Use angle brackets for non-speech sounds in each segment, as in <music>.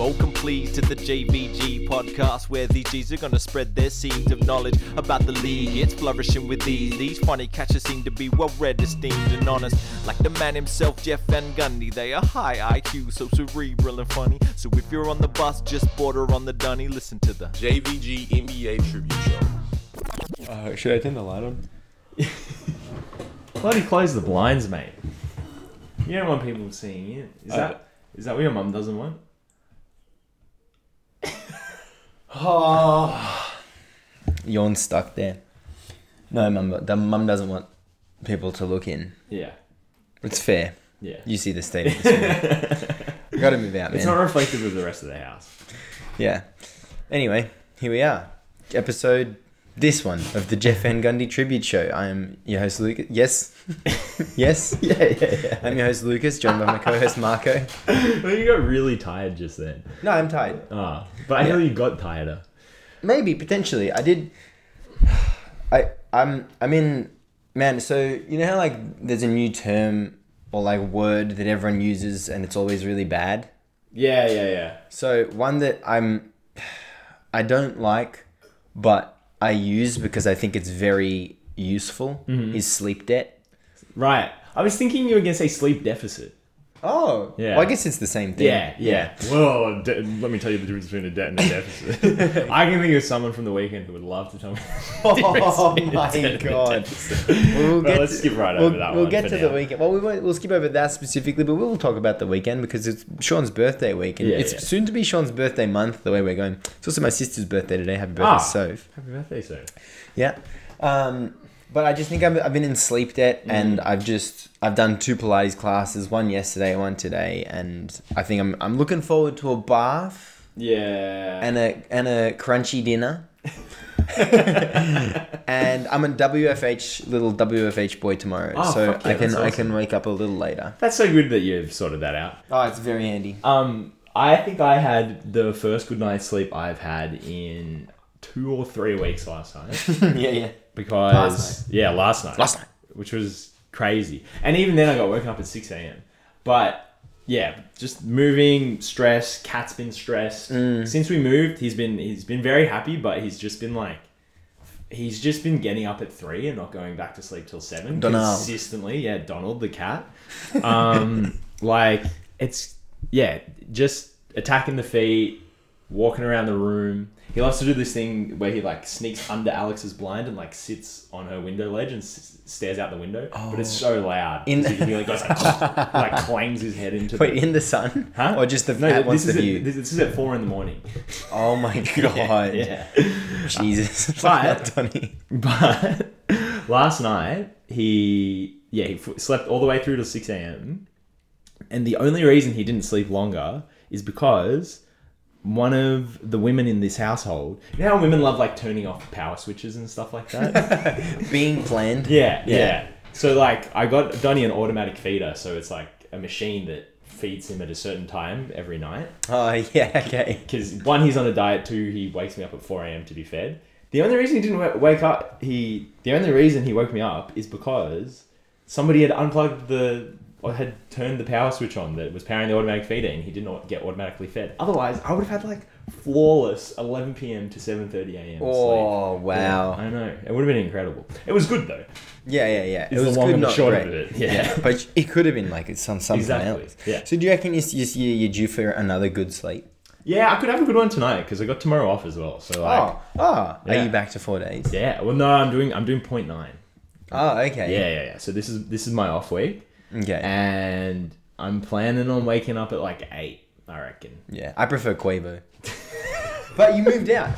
Welcome, please, to the JVG podcast, where these G's are gonna spread their seeds of knowledge about the league. It's flourishing with these. These funny catchers seem to be well read, esteemed, and honest. Like the man himself, Jeff Van Gundy. They are high IQ, so cerebral and funny. So if you're on the bus, just border on the dunny. Listen to the JVG NBA tribute show. Uh, should I turn the light on? <laughs> Bloody close the blinds, mate. You don't want people seeing it. Is Uh, that is that what your mum doesn't want? <sighs> Oh, yawn stuck there. No, mum. The mum doesn't want people to look in. Yeah. It's fair. Yeah. You see the state of this. room. Got to move out, man. It's not reflective of the rest of the house. Yeah. Anyway, here we are. Episode this one of the Jeff Van Gundy tribute show. I am your host Lukas. Yes. <laughs> yes. <laughs> Yeah, yeah, yeah. I'm your host Lukas, joined by my co-host Marco. <laughs> well, you got really tired just then. No, I'm tired. Ah, but I Yeah. know you got tireder. Maybe potentially. I did. <sighs> I I'm I'm in man. So you know how like there's a new term or like word that everyone uses and it's always really bad. Yeah, yeah, yeah. So one that I'm <sighs> I don't like, but I use because I think it's very useful mm-hmm. is sleep debt. Right. I was thinking you were gonna say sleep deficit. Oh, Yeah. Well, I guess it's the same thing. Yeah, yeah. Well, de- let me tell you the difference between a debt and a deficit. <laughs> I can think of someone from the weekend who would love to tell me. the <laughs> Oh between a my debt God. We'll Well, let's skip right we'll, over that We'll one get to now. the weekend. Well, we won't, we'll skip over that specifically, but we'll talk about the weekend because it's Sean's birthday week, and Yeah, it's yeah. soon to be Sean's birthday month. The way we're going, it's also my sister's birthday today. Happy birthday, Ah. Soph. Happy birthday, sir. Yeah. Um, but I just think I've, I've been in sleep debt Mm. and I've just I've done two Pilates classes, one yesterday, one today, and I think I'm I'm looking forward to a bath Yeah. and a and a crunchy dinner. <laughs> and I'm a WFH little WFH boy tomorrow, Oh, so yeah, I can that's I can wake up a little later. That's so good that you've sorted that out. Oh, it's very handy. Um, I think I had the first good night's sleep I've had in two or three weeks last night. <laughs> yeah, yeah. Because Last yeah, last night, Last night. which was crazy. And even then, I got woken up at six a.m. But yeah, just moving, stress. Cat's been stressed Mm. since we moved. He's been he's been very happy, but he's just been like. He's just been getting up at three and not going back to sleep till seven Donald. consistently. Yeah, Donald the cat. Um, <laughs> like it's yeah, just attacking the feet, walking around the room. He loves to do this thing where he like sneaks under Alex's blind and like sits on her window ledge and s- stares out the window. But it's so oh. loud. In- In, he like goes like, <laughs> like clangs his head into Wait, the. in the sun? Huh? Or just the no, at what's this the is view? At, this, this is at four in the morning. oh my <laughs> god. Yeah. Jesus. <laughs> But-. But last night he yeah he f- slept all the way through to six a.m. And the only reason he didn't sleep longer is because one of the women in this household, you know how women love like turning off power switches and stuff like that. <laughs> Being planned. yeah, Yeah. yeah, So like I got Donnie an automatic feeder, so it's like a machine that feeds him at a certain time every night. Oh <laughs> yeah, okay. because one, he's on a diet. Two, he wakes me up at four a.m. to be fed. The only reason he didn't wake up, he the only reason he woke me up is because somebody had unplugged the or had turned the power switch on that was powering the automatic feeder, and he did not get automatically fed. Otherwise, I would have had like flawless eleven p.m. to seven thirty a.m. Oh sleep. wow. I know it would have been incredible. It was good though. Yeah, yeah, yeah. It Is the was long good, and the not short great. of it. <laughs> Yeah. but it could have been like it's some something Exactly, else. yeah. So do you reckon you you you you're due for another good sleep? Yeah, I could have a good one tonight because I got tomorrow off as well. So like, oh, oh, Yeah. are you back to four days? yeah. Well, no, I'm doing I'm doing point nine. Oh, okay. Yeah, yeah, yeah. So this is this is my off week, Okay. and I'm planning on waking up at like eight. I reckon. yeah, I prefer Quavo. <laughs> but you moved out.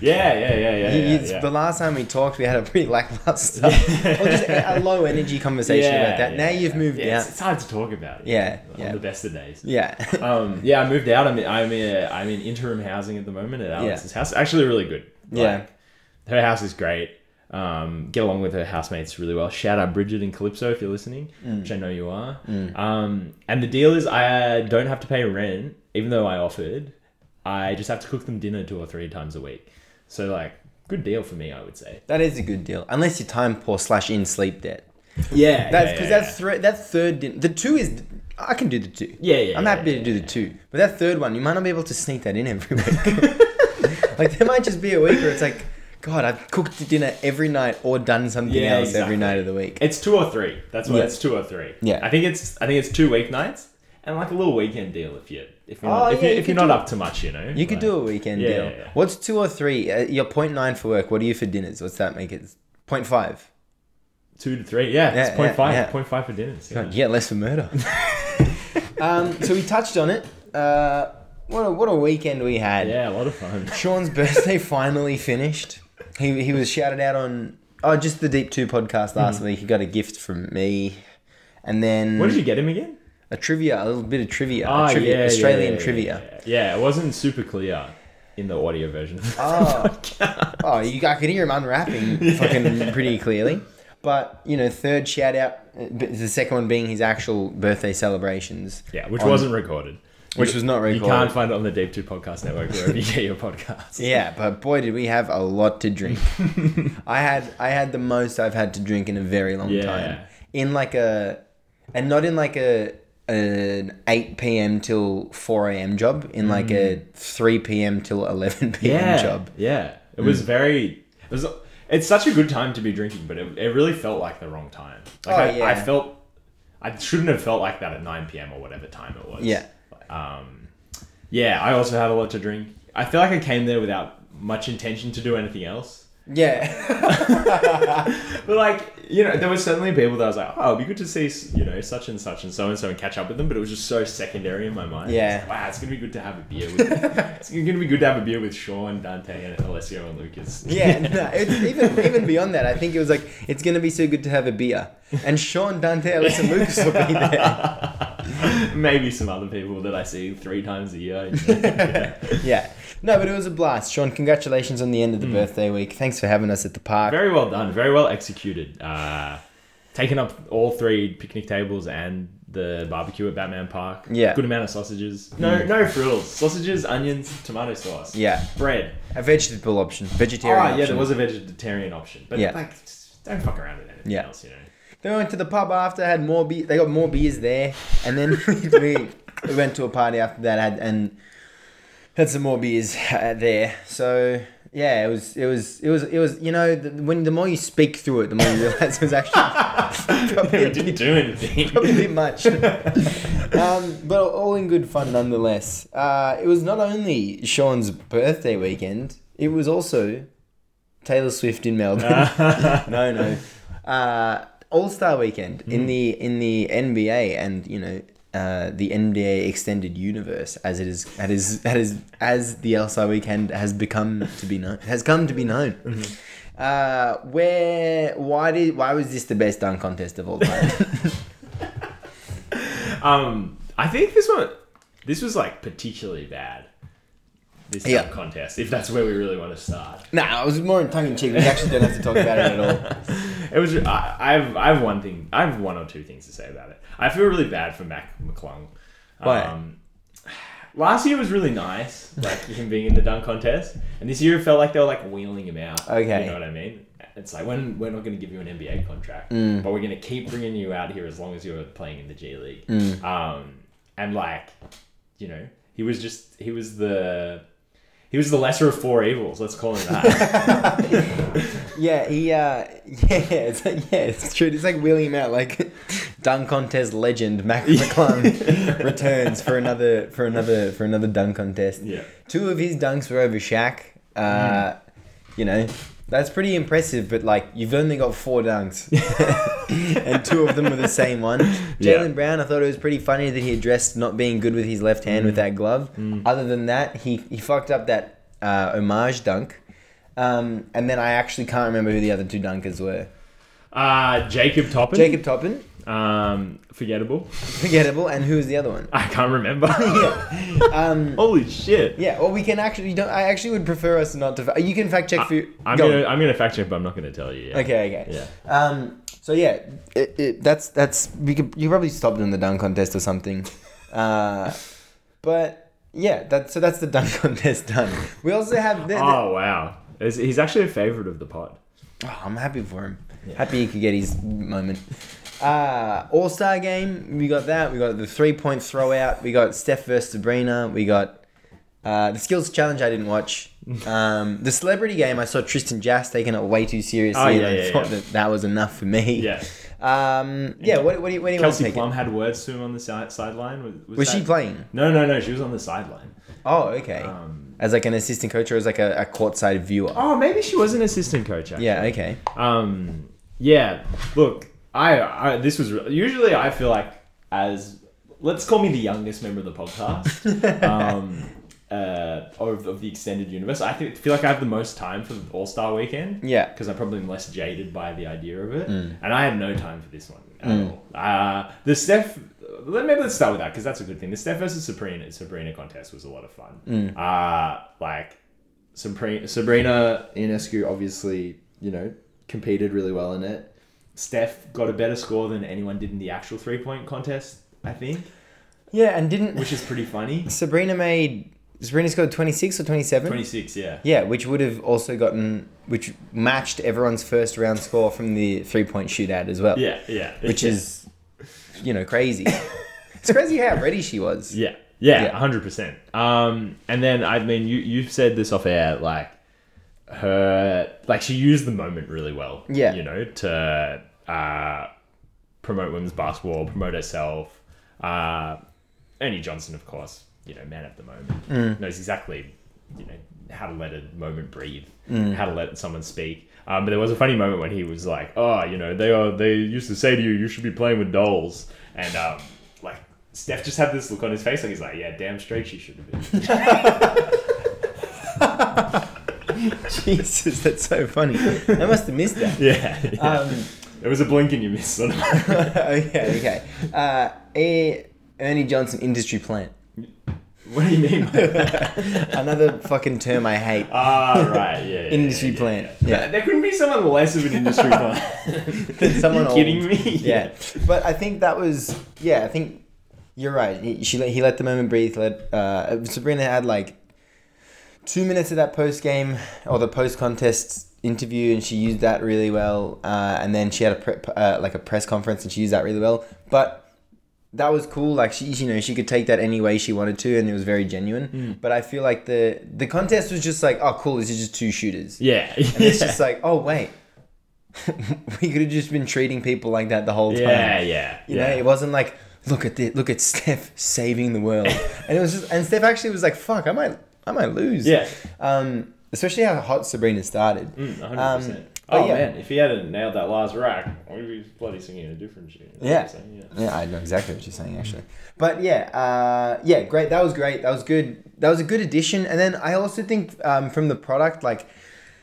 Yeah, yeah, yeah, yeah. You- yeah, yeah. The last time we talked, we had a pretty <laughs> lackluster, or just a, low energy conversation Yeah, about that. now you've moved Yeah, out. It's, it's hard to talk about. it Yeah, on yeah. the best of days. Yeah. <laughs> Um, yeah, I moved out. I'm in, I'm in, I'm in interim housing at the moment at Alex's house. Actually, really good. Yeah. her house is great. Um, get along with her housemates really well. Shout out Bridget and Calypso if you're listening, Mm. which I know you are. Um, and the deal is I don't have to pay rent, even though I offered. I just have to cook them dinner two or three times a week. So like, good deal for me, I would say. That is a good deal, unless you're time poor slash in sleep debt. Yeah, That's yeah, because yeah, that thre- that third din- the two is I can do the two. Yeah, yeah, I'm happy yeah, to do yeah, the two, but that third one you might not be able to sneak that in every week. <laughs> like there might just be a week where it's like, God, I've cooked dinner every night or done something Yeah, else every exactly. night of the week. It's two or three. That's what Yeah. it's two or three. Yeah. I think it's I think it's two weeknights and like a little weekend deal if you if you're Oh, not, if, yeah, you, you if you're not do- up to much, you know. You could do a weekend Yeah, deal. yeah, yeah. What's two or three? Uh, you're point nine for work. What are you for dinners? What's that make it? Point five. two to three. Yeah, Yeah, it's point yeah, five. yeah. Point five for dinners. Yeah. God, yeah, less for murder. <laughs> um, so we touched on it. Uh, what a what a weekend we had. yeah, a lot of fun. Sean's birthday <laughs> finally finished. He he was shouted out on oh just the Deep Two podcast last week. He got a gift from me, and then Hmm. What did you get him again? a trivia, a little bit of trivia, a Ah, trivia yeah, Australian yeah, yeah, trivia. Yeah, yeah, it wasn't super clear in the audio version. <laughs> Oh, <laughs> oh, you I could hear him unwrapping <laughs> fucking pretty clearly. But you know, third shout out, uh, b- the second one being his actual birthday celebrations. yeah, which on- wasn't recorded. Which was not really. You recorded. can't find it on the Deep Two Podcast Network wherever you get your podcasts. Yeah, but boy, did we have a lot to drink. <laughs> I had I had the most I've had to drink in a very long Yeah. time. In like a, and not in like a an eight p.m. till four a.m. job. In like a three p.m. till eleven p.m. Mm. yeah, job. Yeah, it was very. It was. It's such a good time to be drinking, but it, it really felt like the wrong time. Like Oh, I, yeah. I felt. I shouldn't have felt like that at nine p.m. or whatever time it was. Yeah. Um, yeah, I also had a lot to drink. I feel like I came there without much intention to do anything else. Yeah, <laughs> But like, you know, there were certainly people that I was like, oh, it'd be good to see, you know, such and such and so and so and catch up with them. But it was just so secondary in my mind. Yeah. It's like, wow, it's gonna be good to have a beer with. <laughs> it's gonna be good to have a beer with Sean, Dante, and Alessio and Lukas. yeah. <laughs> No, it's even even beyond that. I think it was like it's gonna be so good to have a beer, and Sean Dante, Alessio, and Lukas will be there. <laughs> Maybe some other people that I see three times a year. Yeah. <laughs> Yeah. No, but it was a blast. Sean, congratulations on the end of the mm. birthday week. Thanks for having us at the park. Very well done. Very well executed. Uh, taken up all three picnic tables and the barbecue at Batman Park. Yeah. Good amount of sausages. Mm. No, no frills. Sausages, onions, tomato sauce. Yeah. Bread. A vegetable option, vegetarian Oh, option. yeah, there was a vegetarian option. But Yeah. like, don't fuck around with anything Yeah. else, you know. They went to the pub after, had more beer. They got more beers there, and then <laughs> we, we went to a party after that, had and had some more beers there. So yeah, it was it was it was it was you know the, when the more you speak through it, the more you realize it was actually <laughs> probably, a it didn't bit, do anything. probably a bit much. um, but all in good fun nonetheless. Uh, it was not only Sean's birthday weekend; it was also Taylor Swift in Melbourne. <laughs> no, no. Uh, All Star Weekend in the in the NBA and you know uh, the NBA extended universe as it is as is as as the All Star Weekend has become to be known has come to be known. Uh, where why did why was this the best dunk contest of all time? <laughs> um, I think this one, this was like particularly bad. This Yeah. dunk contest, if that's where we really want to start. nah, it was more in tongue in cheek. We actually don't have to talk about it at all. <laughs> It was. I, have. I have one thing. I have one or two things to say about it. I feel really bad for Mac McClung. Why? Um, last year was really nice, like him being in the dunk contest, and this year it felt like they were like wheeling him out. Okay. you know what I mean? It's like when we're not going to give you an NBA contract, Mm. but we're going to keep bringing you out here as long as you're playing in the G League. Mm. Um, and like, you know, he was just he was the. He was the lesser of four evils. Let's call him that. <laughs> Yeah, he uh <laughs> yeah, it's like, yeah, it's true. It's like him out like <laughs> dunk contest legend Mac McClung returns for another for another for another dunk contest. yeah. Two of his dunks were over Shaq. Uh you know, that's pretty impressive, but like you've only got four dunks. <laughs> and two of them were the same one. Jalen Yeah. Brown, I thought it was pretty funny that he addressed not being good with his left hand with that glove. Other than that, he, he fucked up that uh, homage dunk. Um, and then I actually can't remember who the other two dunkers were. Uh, Jacob Toppin. Jacob Toppin, Um, forgettable. forgettable, and who's the other one? <laughs> I can't remember. <laughs> Um, Holy shit. yeah, well, we can actually. Don't, I actually would prefer us not to. fa- You can fact check for. you. I'm Go gonna I'm gonna fact check, but I'm not gonna tell you. Okay, okay. Yeah. Um. So yeah, it, it, that's that's we could you probably stopped in the dunk contest or something, uh, but yeah, that so that's the dunk <laughs> contest done. We also have the, the- Oh wow. Is- He's actually a favorite of the pod. Oh, I'm happy for him. Happy he could get his moment. Uh, All Star game, we got that. We got the three point throw out. We got Steph versus Sabrina. We got uh, the skills challenge. I didn't watch. <laughs> Um, the celebrity game, I saw Tristan Jass taking it way too seriously. Oh, yeah, and I yeah, thought yeah. that that was enough for me. Yeah. Um, yeah. What, what do you, what do you want to Kelsey? Plum It? had words to him on the side sideline. Was, was, Was she playing? No, no, no. She was on the sideline. Oh, okay. Um, as like an assistant coach or as like a, a courtside viewer? oh, maybe she was an assistant coach. Actually. Yeah. Okay. Um, yeah. Look, I, I this was re- usually I feel like as let's call me the youngest member of the podcast. <laughs> um, uh, of, of the extended universe, I think, feel like I have the most time for All Star Weekend. Yeah. because I'm probably less jaded by the idea of it, Mm. and I had no time for this one at all. Uh, the Steph, let maybe let's start with that because that's a good thing. The Steph versus Sabrina Sabrina contest was a lot of fun. Mm. Uh, like Sabrina, Sabrina Ionescu obviously, you know, competed really well in it. Steph got a better score than anyone did in the actual three point contest, I think, Yeah, and didn't which is pretty funny. <laughs> Sabrina made Sabrina scored twenty six or twenty seven? 26, yeah. Yeah, which would have also gotten which matched everyone's first round score from the three point shootout as well. Yeah, yeah. Which yeah. is you know, crazy. <laughs> it's crazy how ready she was. Yeah, yeah, Yeah. hundred percent. Um, and then I mean, you you said this off air, like her, like she used the moment really well. Yeah. you know, to uh, promote women's basketball, promote herself. Uh, Ernie Johnson, of course, you know, man at the moment, Mm. knows exactly, you know, how to let a moment breathe, Mm. how to let someone speak. Um, but there was a funny moment when he was like, "Oh, you know, they are they used to say to you, you should be playing with dolls," and um, like Steph just had this look on his face, like he's like, "Yeah, damn straight she should have been." <laughs> <laughs> Jesus, that's so funny. I must have missed that. yeah, yeah. Um, it was a blink and you missed. <laughs> Okay, okay. Uh, a Ernie Johnson industry plant. what do you mean? By that? <laughs> Another fucking term I hate. Ah, right, yeah. yeah, Industry yeah, yeah, plant, Yeah. yeah. there couldn't be someone less of an industry <laughs> plant. Than Someone you kidding old. me? yeah. But I think that was yeah. I think you're right. He, she let, he let the moment breathe. Let uh, Sabrina had like two minutes of that post game or the post contest interview, and she used that really well. Uh, and then she had a prep, uh, like a press conference, and she used that really well. But that was cool. Like she, you know, she could take that any way she wanted to, and it was very genuine. But I feel like the the contest was just like, oh, cool. This is just two shooters. Yeah, And it's just <laughs> like, oh wait, <laughs> we could have just been treating people like that the whole time. yeah, yeah, You yeah. know, it wasn't like, look at this, look at Steph saving the world, <laughs> and it was just, and Steph actually was like, fuck, I might, I might lose. Yeah. Um, especially how hot Sabrina started. Mm, 100%. Um, oh, yeah. man, if he hadn't nailed that last rack, we'd be bloody singing a different tune. Yeah. yeah. Yeah, I know exactly what you're saying actually. But yeah, uh, yeah, great. That was great. That was good. That was a good addition. And then I also think um, from the product, like,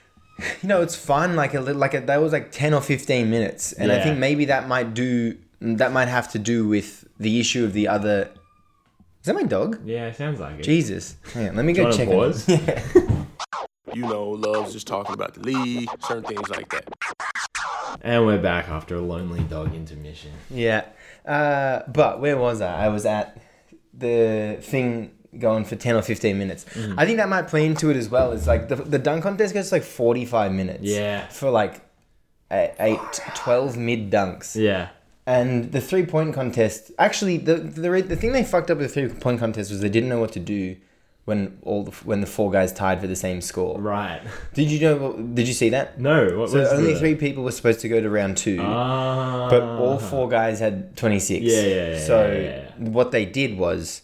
<sighs> you know, it's fun. Like a little, like a, that was like ten or fifteen minutes, and I think maybe that might do that might have to do with the issue of the other. Is that my dog? Yeah, sounds like it. Jesus. Hang on, let me Do go check pause? it. <laughs> Yeah. You know, loves just talking about the league, certain things like that. And we're back after a lonely dog intermission. Yeah. Uh, but where was I? I was at the thing going for 10 or 15 minutes. Mm. I think that might play into it as well. It's like the, the dunk contest goes like 45 minutes. Yeah. For like eight, eight 12 mid dunks. Yeah. And the three point contest, actually, the, the, the thing they fucked up with the three point contest was they didn't know what to do when all the, when the four guys tied for the same score. Right. Did you know? Did you see that? No, what So only the... three people were supposed to go to round two. Ah. But all four guys had 26. Yeah, yeah, yeah, So yeah, yeah, what they did was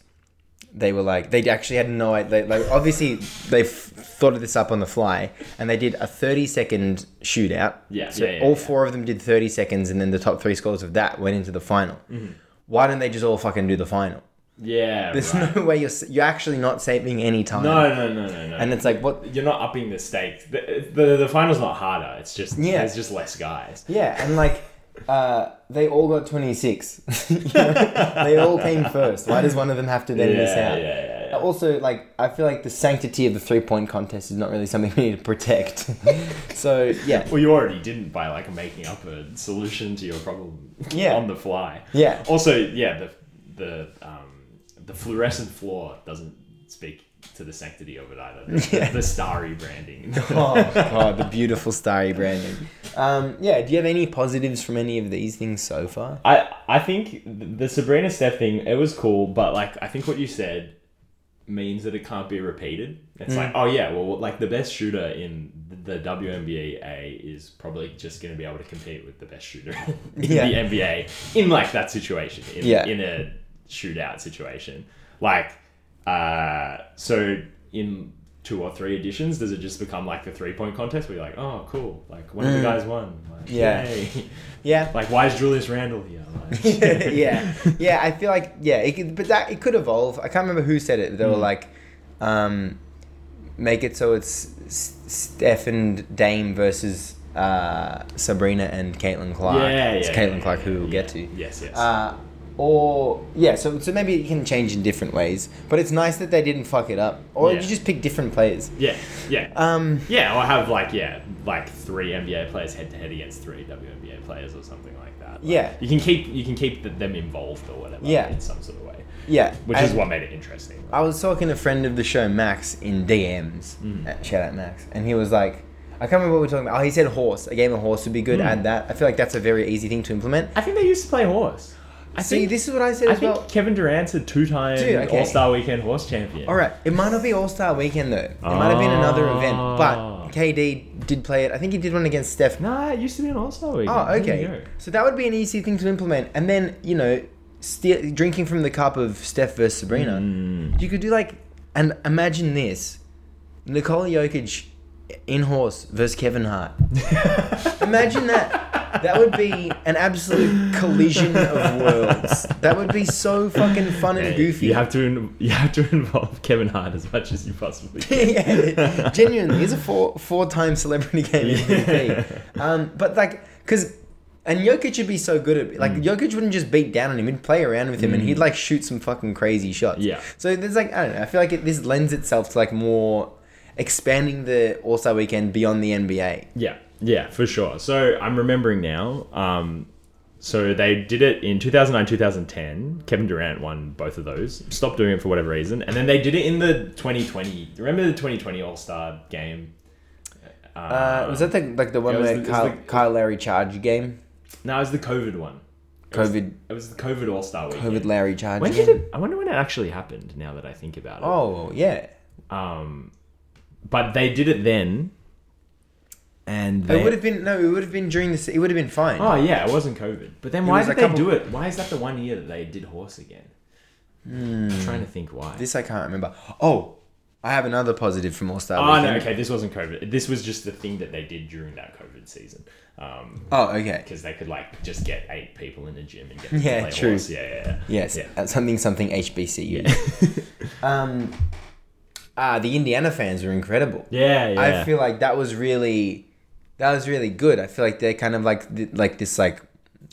they were like, they actually had no idea. Like, obviously, they thought of this up on the fly and they did a 30 second shootout. Yeah, So yeah, all four of them did 30 seconds and then the top three scores of that went into the final. Mm-hmm. Why don't they just all fucking do the final? Yeah. There's right. no <laughs> way you're, you're actually not saving any time. No, no, no, no, no. And it's like, what? You're not upping the stakes. The, the, the final's not harder. It's just Yeah. there's just less guys. Yeah, and like, uh, they all got 26. <laughs> You know? they all came first. Why does one of them have to then yeah, miss yeah, out? yeah, yeah. Also, like, I feel like the sanctity of the three point contest is not really something <laughs> we need to protect. so, yeah. Well, you already didn't by like making up a solution to your problem Yeah. on the fly. Yeah. Also, yeah, the the um, the fluorescent floor doesn't speak to the sanctity of it either. The, <laughs> Yeah. the starry branding. <laughs> oh god, the beautiful starry branding. Um, yeah, do you have any positives from any of these things so far? I I think the Sabrina Steph thing it was cool, but like I think what you said means that it can't be repeated. It's like oh yeah, well like the best shooter in the WNBA is probably just going to be able to compete with the best shooter <laughs> in Yeah. the NBA in like that situation in, Yeah. in a shootout situation. Like uh so in two or three editions does it just become like the three point contest where you're like oh cool like one of the guys won like, Mm. Yeah. yay. <laughs> Yeah. Like, why is Julius Randle here? Like, <laughs> yeah, yeah. I feel like yeah, it could, but that it could evolve. I can't remember who said it. They were like, um, make it so it's Steph and Dame versus uh, Sabrina and Caitlin Clark. Yeah, yeah. it's Caitlin yeah, Clark yeah, who we'll yeah. get to. Yes, yes. Uh, or yeah, so so maybe it can change in different ways. But it's nice that they didn't fuck it up, or Yeah. you just pick different players. yeah, yeah. Um, yeah, or have like yeah, like three NBA players head to head against three WNBA players or something like that. Like, Yeah. you can keep you can keep th- them involved or whatever. Yeah. in some sort of way, yeah, which is what made it interesting. I was talking to a friend of the show, Max, in DMs. Mm. Shout out Max, and he was like, I can't remember what we were talking about. Oh, he said horse. A game of horse would be good. Mm. Add that. I feel like that's a very easy thing to implement. I think they used to play horse. I See, think this is what I said I as think well. Kevin Durant's a two-time Dude, okay. All Star Weekend horse champion. All right, it might not be All Star Weekend though. It might have been another event, Ah. but KD did play it. I think he did one against Steph. Nah, it used to be an All Star Weekend. Oh, okay. So that would be an easy thing to implement, and then you know, ste drinking from the cup of Steph versus Sabrina. Mm. You could do like, and imagine this: Nikola Jokic in horse versus Kevin Hart. <laughs> imagine that. That would be an absolute collision of worlds. That would be so fucking fun and goofy. You have to in- <laughs> you have to involve Kevin Hart as much as you possibly <laughs> can. yeah, genuinely, he's a four four time celebrity game MVP. Um, but like, cause. And Jokic would be so good at like Mm. Jokic wouldn't just beat down on him; he'd play around with him, and he'd like shoot some fucking crazy shots. Yeah. So there's like I don't know. I feel like it, this lends itself to like more expanding the All Star Weekend beyond the NBA. Yeah, yeah, for sure. So I'm remembering now. Um, so they did it in 2009, 2010. Kevin Durant won both of those. Stopped doing it for whatever reason, and then they did it in the 2020. Remember the 2020 All Star game? Uh, was that the like the one was where the- Kyle, the- Kyle Lowry charge game? No, it was the COVID one. It was- COVID It was the COVID All Star weekend. COVID Lowry charge When did it? I wonder when it actually happened. Now that I think about it. Oh yeah. Um, but they did it then, and they, It would have been no. It would have been during this. It would have been fine. Oh yeah, it wasn't COVID. But then It why was did a they couple- do it? Why is that the one year that they did horse again? I'm trying to think why. Hmm. This I can't remember. Oh, I have another positive from All Star. oh no, okay, this wasn't COVID. This was just the thing that they did during that COVID season. Um, Oh, okay. because they could like just get eight people in a gym and get them Yeah, to play true. horse. Yeah, yeah, yeah. Yes, Yeah. uh, something something HBCU. <laughs> <laughs> um, ah, the Indiana fans were incredible. Yeah, yeah. I feel like that was really, that was really good. I feel like they're kind of like like this like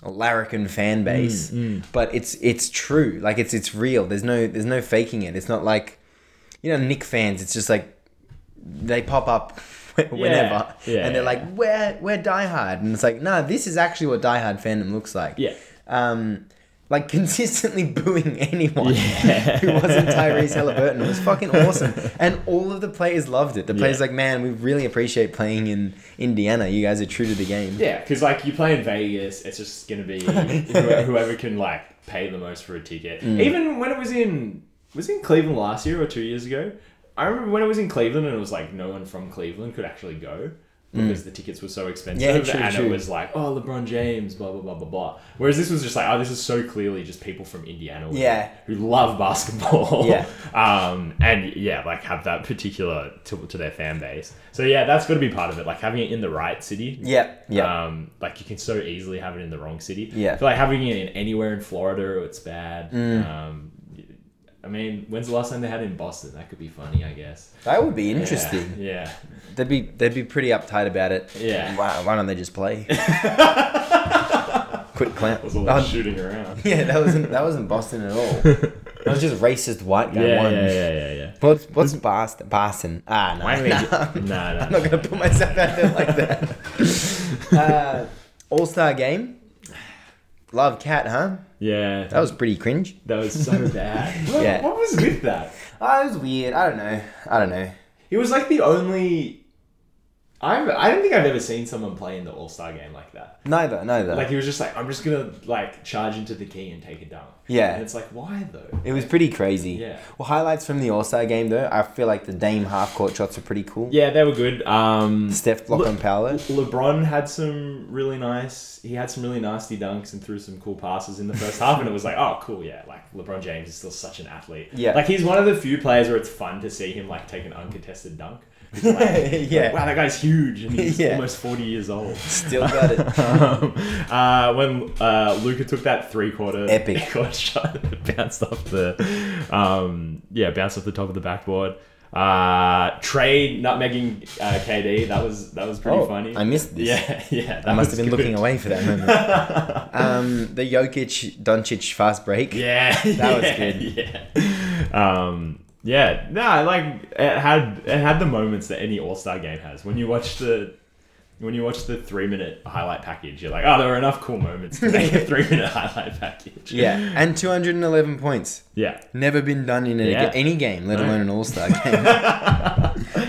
larrikin fan base, Mm, but it's it's true. Like it's it's real. There's no there's no faking it. It's not like, you know, Knicks fans. It's just like they pop up <laughs> whenever, yeah, and they're yeah. like, we're we're diehard, and it's like, nah, this is actually what diehard fandom looks like. Yeah. Um, like consistently <laughs> booing anyone Yeah. who wasn't Tyrese Halliburton was fucking awesome, <laughs> and all of the players loved it. The players Yeah. like, man, we really appreciate playing in Indiana. You guys are true to the game. Yeah, because like you play in Vegas, it's just gonna be whoever, <laughs> whoever can like pay the most for a ticket. Mm. Even when it was in was it in Cleveland last year or two years ago, I remember when it was in Cleveland and it was like no one from Cleveland could actually go because the tickets were so expensive. Mm. Yeah, true, and true. it was like oh LeBron James, blah blah blah blah blah. Whereas this was just like oh this is so clearly just people from Indiana, who- Yeah. who love basketball. Yeah. <laughs> um, and yeah, like have that particular to, to their fan base. So yeah, that's got to be part of it. Like having it in the right city. Yeah, yeah. Um, like you can so easily have it in the wrong city. Yeah. Mm. I feel like having it in anywhere in Florida, it's bad. Um, I mean, when's the last time they had it in Boston? That could be funny, I guess. that would be interesting. Yeah. They'd be they'd be pretty uptight about it. Yeah. Why, why don't they just play? <laughs> Quit clown. Was a lot Oh, shooting around. <laughs> yeah, that wasn't that wasn't Boston at all. <laughs> That was just racist white guy Yeah, one. yeah, yeah, yeah, yeah. What's what's Boston? Boston. Ah, no. Why do we no. nah, I'm not gonna put myself out there like that. uh, All Star game. Love cat, huh? Yeah. That was pretty cringe. that was so <laughs> bad. What, Yeah. what was with that? Oh, it was weird. I don't know. I don't know. He was like the only. I've, I don't think I've ever seen someone play in the All Star game like that. Neither, neither. Like he was just like, I'm just gonna like charge into the key and take a dunk. Yeah. And it's like, why though? it was pretty crazy. Yeah. Well, highlights from the All Star game though. I feel like the Dame half court shots are pretty cool. Yeah, they were good. Um, Steph block Le- on Paolo. LeBron had some really nice. He had some really nasty dunks and threw some cool passes in the first half, and it was like, oh, cool, yeah. Like LeBron James is still such an athlete. Yeah. Like he's one of the few players where it's fun to see him like take an uncontested dunk. Like, <laughs> Yeah. like, wow, that guy's huge, and he's <laughs> Yeah. almost forty years old. Still got it. <laughs> um, uh, when uh, Luka took that three quarter Epic. shot, bounced off the um, yeah, bounced off the top of the backboard. Uh, Trae nutmegging uh, KD that was that was pretty Oh, funny. I missed this. Yeah, yeah. I must have been good. looking away for that moment. um, the Jokic Doncic fast break. Yeah, That was good. Yeah, um, yeah. No, like it had it had the moments that any All Star game has. When you watch the when you watch the three minute highlight package, you're like, oh, there are enough cool moments to make a <laughs> three minute highlight package. Yeah, and 211 points. yeah. Never been done in a, Yeah. any game, let No. alone an All Star <laughs> game.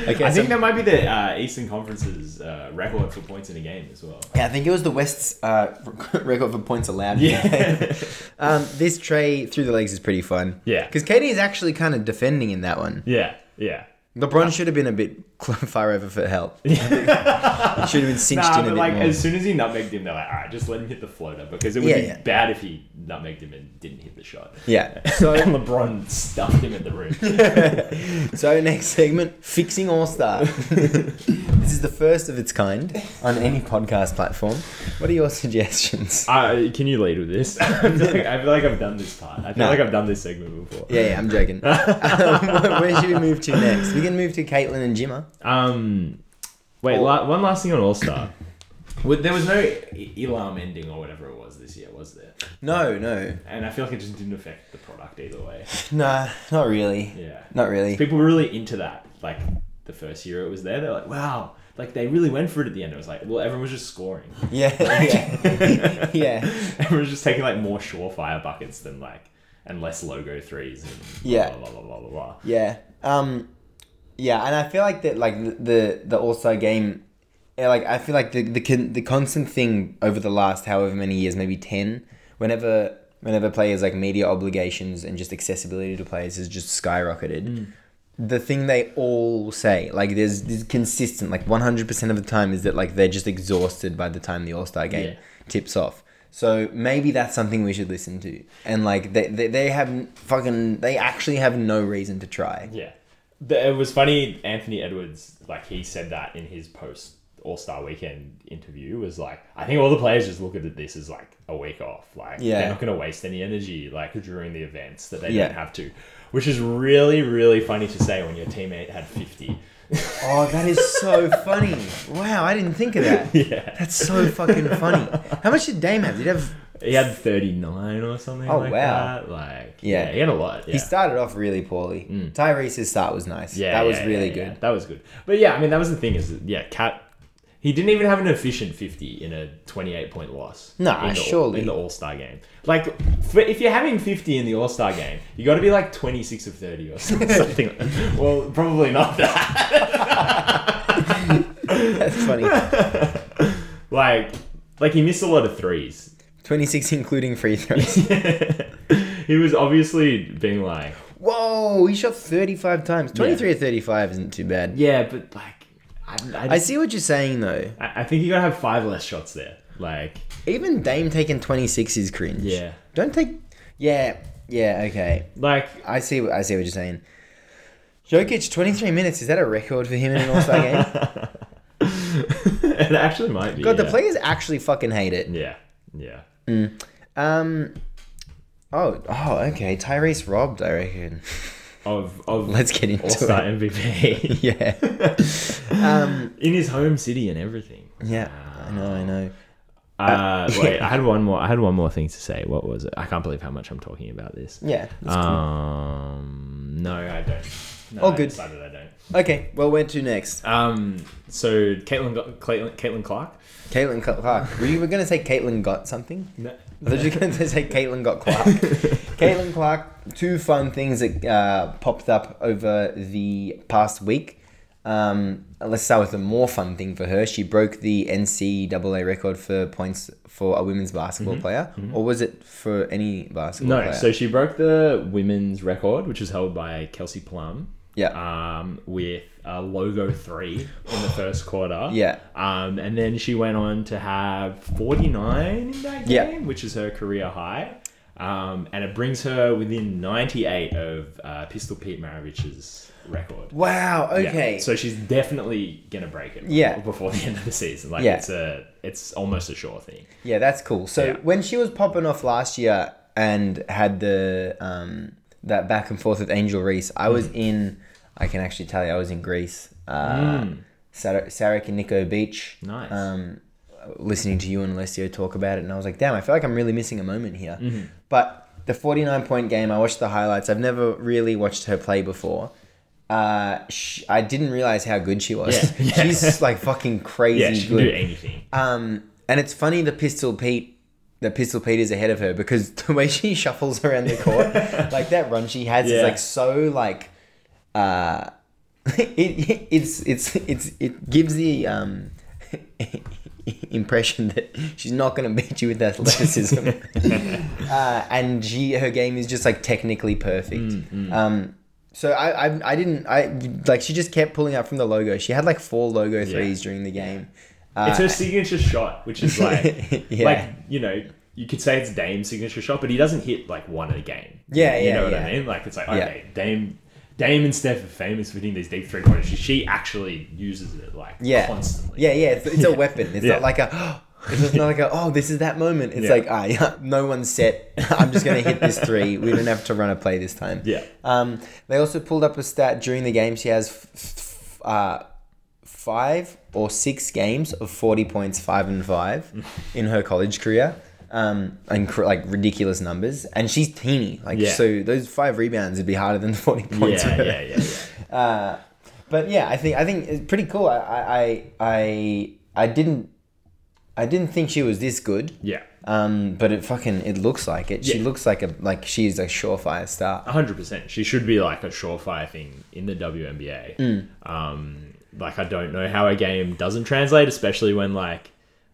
okay, I so- think that might be the uh, Eastern Conference's uh, record for points in a game as well. yeah, I think it was the West's uh, <laughs> record for points allowed. Yeah. um, this Trae through the legs is pretty fun. Yeah. Because KD is actually kind of defending in that one. yeah, yeah. LeBron should have been a bit <laughs> far over for help. <laughs> He should have been cinched Nah, in a but bit like more. as soon as he nutmegged him, they're like, all right, just let him hit the floater because it would Yeah, be yeah. bad if he nutmegged him and didn't hit the shot. Yeah. <laughs> So and LeBron stuffed him in the room. So next segment, fixing All Star. this is the first of its kind on any podcast platform. What are your suggestions? Uh, can you lead with this? I feel, like, I feel like I've done this part. I feel No. like I've done this segment before. Yeah, yeah, I'm joking. um, where should we move to next? We can move to Caitlin and Jimmer. Um, wait, la- one last thing on All Star. <coughs> there was no Elam ending or whatever it was this year, was there? No, no, And I feel like it just didn't affect the product either way. nah, not really. Yeah. Not really. People were really into that. Like the first year it was there, they're like, wow, like they really went for it at the end. It was like, well, everyone was just scoring. <laughs> Yeah, <laughs> <laughs> yeah, yeah, Everyone was just taking like more surefire buckets than like and less logo threes and blah, Yeah. blah blah blah blah blah. yeah. Um, yeah, and I feel like that, like the the, All Star game, eh, like I feel like the the con- the constant thing over the last however many years, maybe ten, whenever whenever players like media obligations and just accessibility to players has just skyrocketed. Mm. The thing they all say, like there's this consistent, like one hundred percent of the time, is that like they're just exhausted by the time the All Star game Yeah. tips off. So maybe that's something we should listen to. And like they, they, they have fucking they actually have no reason to try. Yeah. The- It was funny, Anthony Edwards, like he said that in his post All Star Weekend interview, was like, I think all the players just look at this as like a week off. Like, Yeah. they're not going to waste any energy like during the events that they Yeah. don't have to, which is really, really funny to say when your teammate had 50. Oh, that is so funny. Wow, I didn't think of that. <laughs> yeah. That's so fucking funny. How much did Dame have? Did he have He had 39 or something Oh, like wow. that. Like, Yeah. yeah. he had a lot. Yeah. He started off really poorly. Mm. Tyrese's start was nice. Yeah, that was really yeah, good. yeah. That was good. But yeah, I mean, that was the thing is, that, yeah, KAT. He didn't even have an efficient fifty in a twenty-eight point loss. Nah, in the, surely. in the All Star game. Like, for, if you're having fifty in the All Star game, you got to be like twenty-six of thirty or <laughs> something. well, probably not that. <laughs> That's funny. <laughs> like, like he missed a lot of threes. 26 including free throws. <laughs> he was obviously being like, Whoa, he shot 35 times. 23 or 35 isn't too bad. yeah, but like, I, I, I just- see what you're saying though. I, I think you gotta have five less shots there. Like, Even Dame taking 26 is cringe. yeah, Don't take. Yeah, yeah, okay. like I see. what- I see what you're saying. Jokic, 23 minutes. Is that a record for him in an All Star game? <laughs> it actually might be. God, the yeah. players actually fucking hate it. Yeah, yeah. Um. Oh, oh, okay. Tyrese robbed. I reckon. Of of <laughs> Let's get into All Star it. MVP <laughs> Yeah. um. in his home city and everything. Yeah. I know. I know. Uh, wait, I had one more. I had one more thing to say. What was it? I can't believe how much I'm talking about this. Yeah. That's cool. Um, no, I don't. No, Oh, I good. decided I don't. Okay. Well, where to next? Um, so Caitlin, got, Caitlin, Caitlin Clark. Caitlin Clark. Were you were gonna say Caitlin got something? No, I was just going to say <laughs> Caitlin got Clark. Caitlin Clark, two fun things that uh, popped up over the past week. Um, let's start with a more fun thing for her. She broke the NCAA record for points for a women's basketball player, or was it for any basketball Mm-hmm. No, player? so she broke the women's record, which was held by Kelsey Plum. Yeah, um, with a logo three in the first quarter. <gasps> Yeah. Um, and then she went on to have 49 in that Yeah. game, which is her career high. Um, and it brings her within 98 of uh, Pistol Pete Maravich's record. wow. Yeah. Okay, So she's definitely gonna break it. Yeah. Before the end of the season, like Yeah. it's a, it's almost a sure thing. Yeah, that's cool. So Yeah. when she was popping off last year and had the um that back and forth with Angel Reese, I Mm. was in. I can actually tell you, I was in Greece. Uh, Sarakiniko Beach. Nice. Um, listening to you and Alessio talk about it, and I was like, damn, I feel like I'm really missing a moment here. Mm-hmm. But the 49 point game, I watched the highlights. I've never really watched her play before. Uh, sh- I didn't realize how good she was. Yeah. <laughs> She's like fucking crazy Yeah, she can good. do anything. Um, and it's funny the Pistol Pete, the Pistol Pete is ahead of her because <laughs> the way she shuffles around the court, <laughs> like that run she has, is like so like, uh, <laughs> it, it's it's it's it gives the um impression that she's not going to beat you with athleticism, uh, and she her game is just like technically perfect. Um, so I, I I didn't I like she just kept pulling up from the logo. She had like four logo threes during the game. Uh, It's her signature shot, which is like, <laughs> Yeah. like you know, you could say it's Dame's signature shot, but he doesn't hit like one in a game. Yeah, you yeah, you know what yeah. I mean. Like it's like Yeah. okay, Dame, Dame and Steph are famous for hitting these deep three pointers. She, she actually uses it like yeah. constantly. Yeah, yeah. It's, it's a weapon. It's Yeah. not like a. <gasps> It's not like a. Oh, this is that moment. It's Yeah. like ah, yeah, no one's set. <laughs> I'm just gonna hit this three. We don't have to run a play this time. Yeah. Um, they also pulled up a stat during the game. She has f- f- uh, five or six games of 40 points, five and five in her college career. Um, and cr- like ridiculous numbers, and she's teeny. Like Yeah. so, those five rebounds would be harder than the 40 points. yeah, yeah, yeah, <laughs> yeah. Uh, but yeah, I think I think it's pretty cool. I I I I didn't I didn't think she was this good. yeah. Um, but it fucking it looks like it. She looks like a like she's a surefire star. hundred percent. She should be like a surefire thing in the WNBA. Mm. Um, like I don't know how a game doesn't translate, especially when like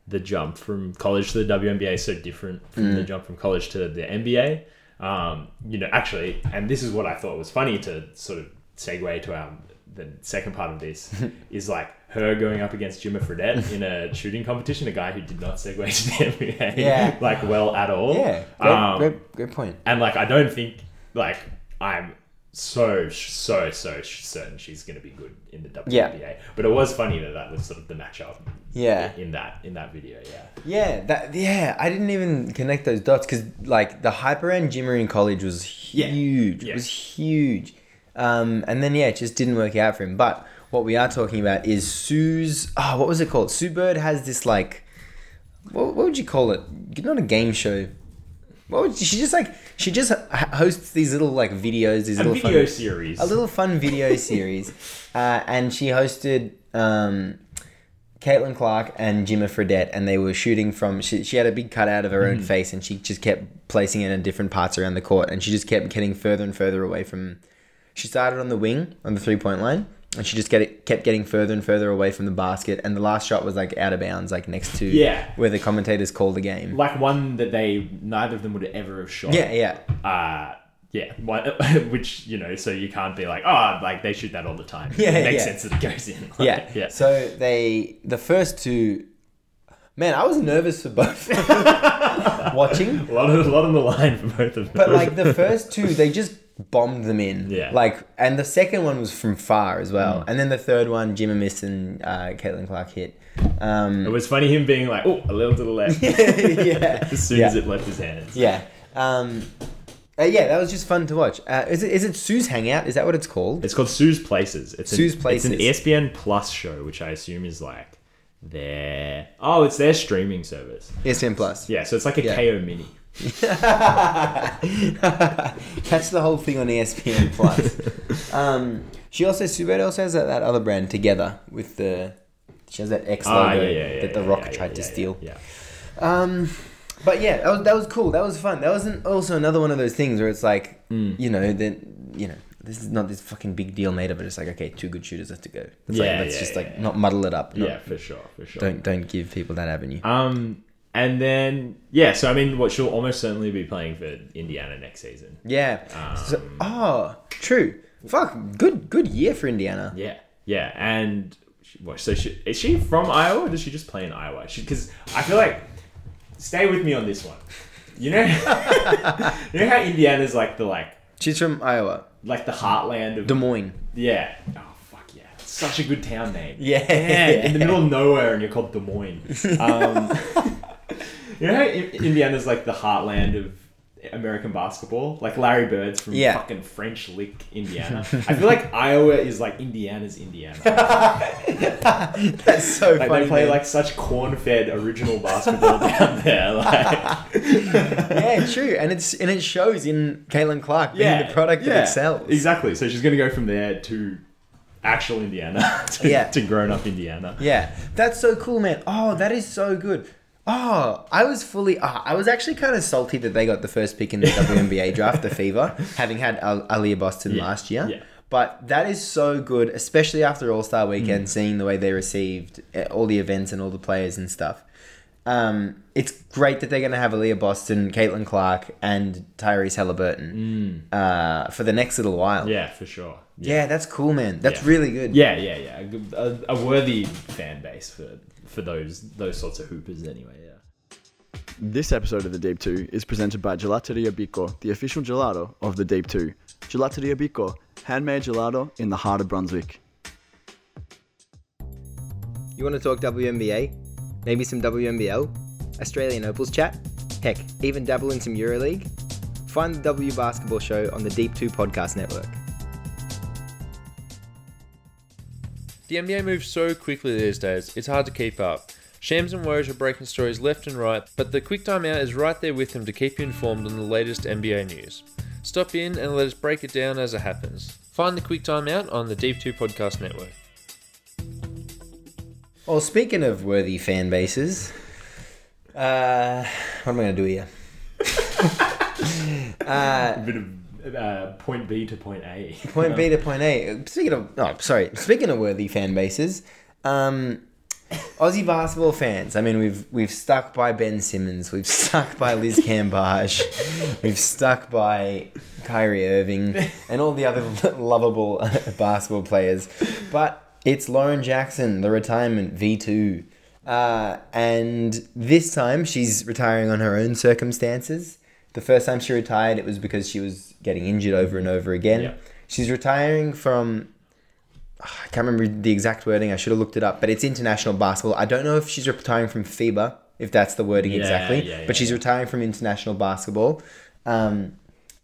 the jump from college to the WNBA is so different from Mm. the jump from college to the NBA. Um, you know, actually, and this is what I thought was funny to sort of segue to our the second part of this <laughs> is like her going up against Jimmer Fredette in a shooting competition, a guy who did not segue to the NBA Yeah. <laughs> like well at all. Yeah, great, Um, great, great point. and like I don't think like I'm so so so certain she's gonna be good in the WNBA. Yeah. But it was funny that that was sort of the matchup. Yeah. In that in that video, yeah. Yeah, that yeah, I didn't even connect those dots because like the hype around Jimmer in college was Yeah. huge. Yeah. It was huge. Um, and then yeah, it just didn't work out for him. But what we are talking about is Sue's. Oh, what was it called? Sue Bird has this like, what, what would you call it? Not a game show. What would she just like? She just hosts these little like videos, these A little video fun, series. a little fun video <laughs> series, uh, and she hosted um, Caitlin Clark and Jimmer Fredette, and they were shooting from. She, she had a big cutout of her own face, and she just kept placing it in different parts around the court, and she just kept getting further and further away from. She started on the wing on the three point line, and she just get it, kept getting further and further away from the basket, and the last shot was like out of bounds, like next to Yeah. where the commentators called the game. like one that they neither of them would ever have shot. Yeah, yeah. Uh yeah, <laughs> which you know, so you can't be like, oh, like they shoot that all the time. <laughs> Yeah, it makes yeah. sense that it goes in. Like, <laughs> Yeah. yeah. So they the first two man, I was nervous for both watching. a lot of a lot on the line for both of them. But like the first two, they just bombed them in. Yeah. Like and the second one was from far as well. And then the third one, Jimmer missed and uh, Caitlin Clark hit. Um it was funny him being like, oh, a little to the left. <laughs> yeah. <laughs> as soon yeah. as it left his hands. Yeah. Um uh, yeah, that was just fun to watch. Uh, is it is it Sue's Hangout? Is that what it's called? It's called Sue's Places. It's Sue's an, Places. It's an ESPN Plus show, which I assume is like their oh, it's their streaming service. ESPN Plus. Yeah, so it's like a Yeah. Kayo Mini. <laughs> Catch the whole thing on ESPN Plus. <laughs> um, she also Sue Bird also has that, that other brand together with the she has that X logo Ah, yeah, yeah, yeah, that the Rock tried to steal. Yeah. Um, But yeah, that was, that was cool. That was fun. That wasn't also another one of those things where it's like, you know, that you know, this is not this fucking big deal made of it. It's like, okay, two good shooters have to go. It's Yeah, like, let's yeah, just like yeah. not muddle it up. Not- yeah, for sure, for sure. Don't don't give people that avenue. Um, and then yeah, so I mean, what she'll almost certainly be playing for Indiana next season. Yeah. So, Um, oh, true. Fuck, good good year for Indiana. Yeah, yeah, and what? So she, is she from Iowa? or Does she just play in Iowa? Because I feel like stay with me on this one. You know, <laughs> you know how Indiana's like the like She's from Iowa, like the heartland of Des Moines. yeah. Oh fuck yeah, such a good town name. Yeah. Man, in the middle of nowhere, and you're called Des Moines. <laughs> Um, <laughs> you know how Indiana's like the heartland of American basketball? Like Larry Bird's from Yeah. fucking French Lick, Indiana. I feel like Iowa is like Indiana's Indiana. <laughs> That's so Like funny. they play man. like such corn-fed original basketball down <laughs> there. Like, yeah, true, and it's and it shows in Caitlin Clark being the product that excels. Exactly. So she's gonna go from there to actual Indiana <laughs> to, Yeah. to grown-up Indiana. Yeah, that's so cool, man. Oh, that is so good. Oh, I was fully. ah, I was actually kind of salty that they got the first pick in the WNBA draft, the Fever, <laughs> having had Al- Aliyah Boston Yeah, last year. yeah. But that is so good, especially after All Star Mm. Weekend, seeing the way they received eh, all the events and all the players and stuff. Um, it's great that they're going to have Aliyah Boston, Caitlin Clark, and Tyrese Halliburton uh, for the next little while. Mm. Yeah, for sure. Yeah, that's cool, man. That's Yeah. really good. Yeah, yeah, yeah. A A, a worthy fan base for for those those sorts of hoopers anyway. Yeah. This episode of The Deep 2 is presented by Gelateria Bico, the official gelato of The Deep 2. Gelateria Bico, handmade gelato in the heart of Brunswick. You want to talk WNBA? Maybe some WNBL? Australian Opals chat? Heck, even dabble in some EuroLeague? Find the W Basketball Show on the Deep 2 Podcast Network. The NBA moves so quickly these days, it's hard to keep up. Shams and Woj are breaking stories left and right, but the Quick Time Out is right there with them to keep you informed on the latest NBA news. Stop in and let us break it down as it happens. Find the Quick Time Out on the Deep 2 Podcast Network. Well, speaking of worthy fan bases, uh, what am I going to do here? <laughs> A bit of uh, point B to point A. <laughs> Point B to point A. Speaking of, oh, sorry. Speaking of worthy fan bases, um, Aussie basketball fans. I mean, we've we've stuck by Ben Simmons. We've stuck by Liz Cambage. <laughs> we've stuck by Kyrie Irving and all the other <laughs> lovable basketball players. But it's Lauren Jackson, the retirement V two. Uh, and this time she's retiring on her own circumstances. The first time she retired, it was because she was getting injured over and over again. Yeah. She's retiring from I can't remember the exact wording. I should have looked it up, but it's international basketball. I don't know if she's retiring from FIBA, if that's the wording Yeah, exactly, yeah, yeah, but she's retiring from international basketball. Um,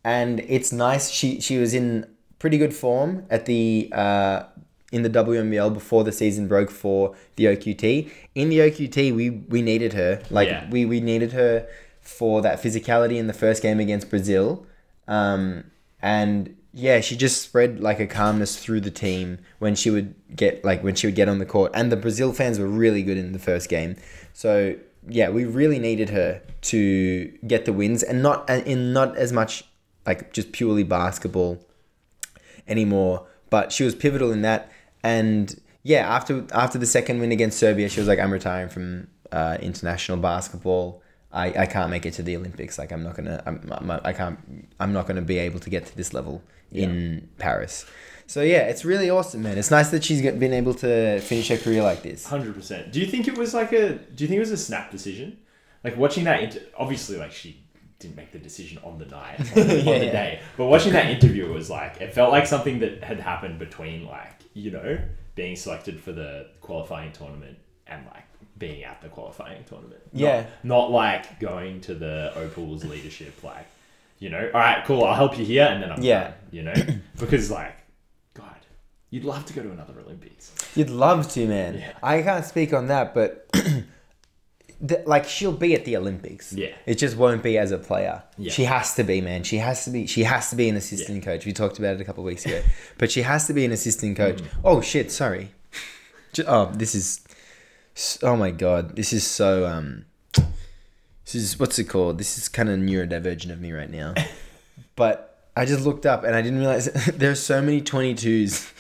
and it's nice. She she was in pretty good form at the uh, in the WNBL before the season broke for the OQT. In the OQT, we we needed her. Like we we needed her for that physicality in the first game against Brazil. Um, and yeah, she just spread like a calmness through the team when she would get like when she would get on the court. And the Brazil fans were really good in the first game. So yeah, we really needed her to get the wins and not in not as much like just purely basketball anymore. But she was pivotal in that. And yeah, after after the second win against Serbia, she was like, "I'm retiring from uh, international basketball. I, I can't make it to the Olympics. Like I'm not gonna I'm, I'm I can't I'm not gonna be able to get to this level in Paris." So yeah, it's really awesome, man. It's nice that she's been able to finish her career like this. Hundred percent. Do you think it was like a? Do you think it was a snap decision? Like watching that, inter- obviously, like she didn't make the decision on the night, on <laughs> the, on Yeah, the yeah. day. But watching that interview, was like it felt like something that had happened between like you know being selected for the qualifying tournament and like being at the qualifying tournament. Yeah. Not, like going to the Opals leadership, like you know, all right, cool, I'll help you here, and then I'm Yeah. done, you know, <clears throat> because like, God, you'd love to go to another Olympics. You'd love to, man. Yeah. I can't speak on that, but <clears throat> the, like she'll be at the Olympics. Yeah. It just won't be as a player. Yeah. She has to be, man. She has to be. She has to be an assistant coach. We talked about it a couple of weeks ago, <laughs> but she has to be an assistant coach. Mm. Oh shit! Sorry. Oh, this is. Oh my god! This is so um. This is what's it called? This is kind of neurodivergent of me right now. <laughs> but I just looked up and I didn't realize <laughs> there are so many 22s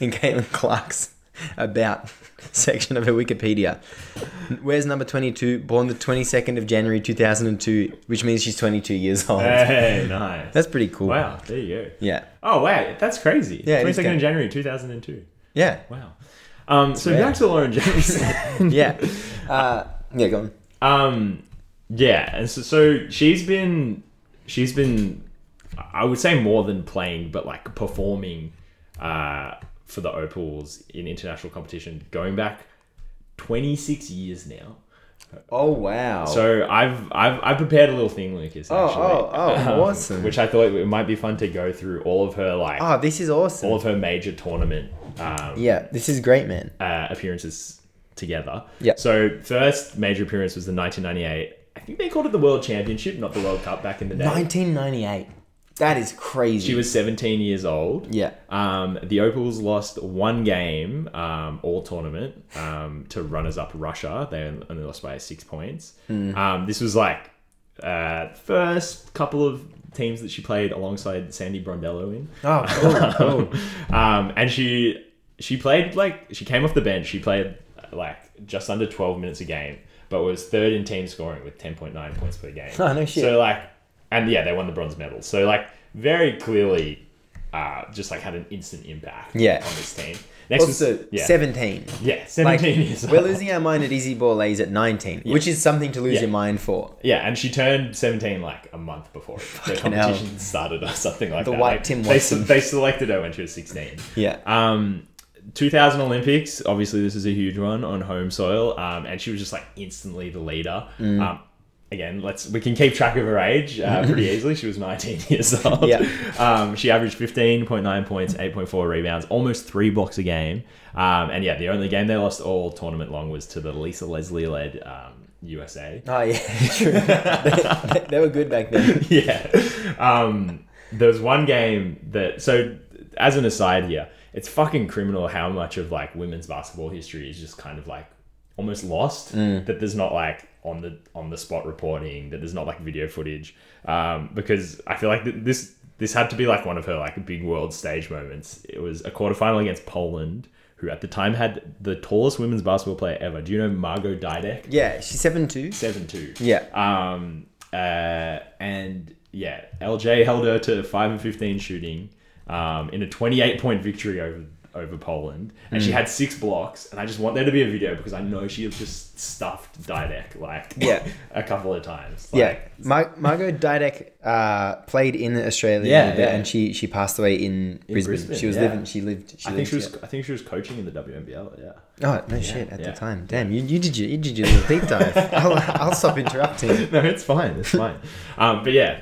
in Caitlin Clark's about section of her Wikipedia. Where's number 22? Born the 22nd of January 2002, which means she's 22 years old. Hey, <laughs> nice. That's pretty cool. wow. There you go. Yeah. Oh wow, that's crazy. Yeah, it twenty is second of. January two thousand and two. Yeah. Wow. Um, so Yeah. back to Lauren James. <laughs> Yeah. <laughs> Uh, yeah, go on. Um, yeah, and so, so she's been she's been I would say more than playing, but like performing uh, for the Opals in international competition, going back twenty six years now. Oh, wow. So I've I've I prepared a little thing, Lukas. Oh, Actually, oh, oh, <laughs> um, awesome. Which I thought it might be fun to go through all of her like oh, this is awesome. all of her major tournament um, yeah, this is great, man. uh, appearances together. Yeah. So first major appearance was the 1998. I think they called it the World Championship, not the World Cup back in the day. 1998. That is crazy. She was 17 years old. Yeah. Um, the Opals lost one game um, all tournament um, to runners-up Russia. They only lost by six points. Hmm. Um, this was like uh, first couple of teams that she played alongside Sandy Brondello in. Oh, cool, <laughs> cool. Um, and she she played like she came off the bench. She played like just under 12 minutes a game, but was third in team scoring with 10.9 points per game. <laughs> Oh, no shit. So like, and yeah, they won the bronze medal. So like, very clearly, uh, just like had an instant impact. Yeah. on this team. Next Also, was yeah, 17. yeah, 17 Like, years old. we're losing our mind at easy ball lays at 19, which is something to lose Yeah. your mind for. Yeah, and she turned 17 like a month before the competition hell. started or something like The that. The white Like, Tim they, they selected her when she was 16. Yeah. Um, 2000 Olympics, obviously this is a huge one on home soil, um, and she was just like instantly the leader. Mm. Um, again, let's we can keep track of her age uh, <laughs> pretty easily. She was 19 <laughs> years old. Yeah. Um, she averaged 15.9 points, 8.4 rebounds, almost three blocks a game. Um, and yeah, the only game they lost all tournament long was to the Lisa Leslie led um, USA. Oh, yeah, <laughs> true. they, they were good back then. yeah. Um, there was one game that so as an aside here, it's fucking criminal how much of like women's basketball history is just kind of like almost lost. That there's not like on the on the spot reporting. That there's not like video footage. Um, because I feel like th- this this had to be like one of her like big world stage moments. It was a quarterfinal against Poland. Who at the time had the tallest women's basketball player ever? Do you know Margo Dydek? Yeah, she's 7 2. Seven two. Yeah. Um, uh, and yeah, LJ held her to five and fifteen shooting, um, in a twenty-eight point victory over over Poland, and Hmm. she had six blocks. And I just want there to be a video because I know she has just stuffed Dydek like Yeah. <laughs> a couple of times. Yeah, Like, Mar- Margo Dydek uh, played in Australia, Yeah, bit, yeah. and she she passed away in, Brisbane. Brisbane, She was yeah. living. She lived. She I think she was. here. I think she was coaching in the WNBL. Yeah. Oh no shit! At yeah. the time, damn you, you did your you did your little deep dive. <laughs> I'll, I'll stop interrupting. <laughs> no, it's fine. It's fine. um, but yeah,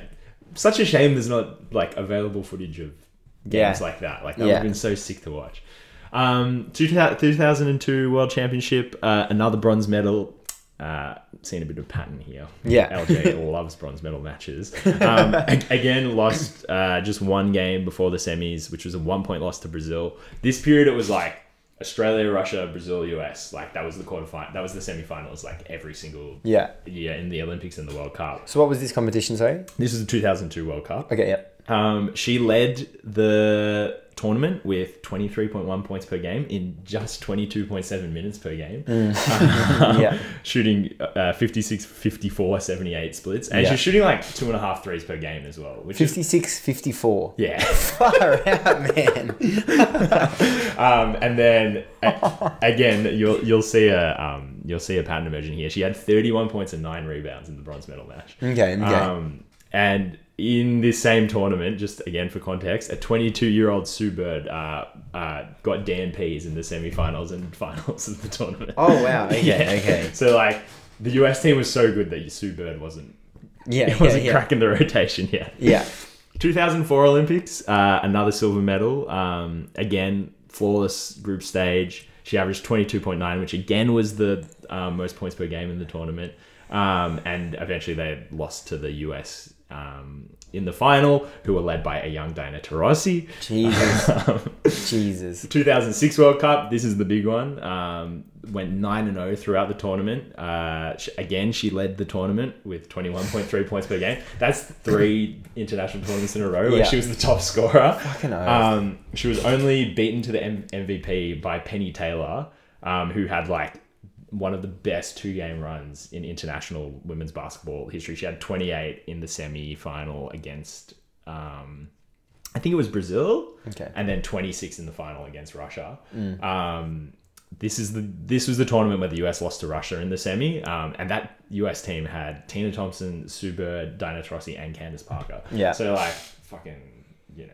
such a shame there's not like available footage of games Yeah. like that. Like that would have been so sick to watch. Um, 2002 World Championship, uh, another bronze medal. Uh, seen a bit of pattern here. Yeah. <laughs> LJ loves bronze medal matches. Um, <laughs> again, lost uh, just one game before the semis, which was a one point loss to Brazil. This period, it was like Australia, Russia, Brazil, US. Like that was the quarterfinal. That was the semifinals. Like every single Yeah. year in the Olympics and the World Cup. So what was this competition? Sorry. This is the 2002 World Cup. Okay. Yeah. Um, she led the tournament with 23.1 points per game in just 22.7 minutes per game. Um, <laughs> <laughs> Yeah. Shooting uh, 56, 54, 78 splits. And Yeah. she's shooting like two and a half threes per game as well. Which is, 56, 54. yeah. <laughs> Far out, man. um, and then a- again, you'll you'll see a um, you'll see a pattern emerging here. She had 31 points and nine rebounds in the bronze medal match. Okay. Okay. Um, and in this same tournament, just again for context, a 22 year old Sue Bird uh, uh, got DNPs in the semifinals and finals of the tournament. oh wow. <laughs> Okay. Yeah. Okay. So like the US team was so good that Sue Bird wasn't Yeah. <laughs> Yeah. wasn't Yeah. cracking the rotation yet. yeah. <laughs> 2004 Olympics, uh, another silver medal. Um, again, flawless group stage. She averaged 22.9, which again was the um, most points per game in the tournament. Um, and eventually they lost to the US um, in the final, who were led by a young Diana Taurasi. Jesus. <laughs> Jesus. 2006 World Cup. This is the big one. Um, went nine and zero throughout the tournament. Uh, sh- again, she led the tournament with 21.3 points per game. That's three <laughs> international tournaments in a row where Yeah. she was the top scorer. Fucking. Um, she was only beaten to the M- MVP by Penny Taylor, um, who had like one of the best two game runs in international women's basketball history. She had 28 in the semi final against, um, I think it was Brazil, Okay. and then 26 in the final against Russia. Um, this is the this was the tournament where the US lost to Russia in the semi, um, and that US team had Tina Thompson, Sue Bird, Diana Taurasi, and Candace Parker. Yeah. So like fucking, you know,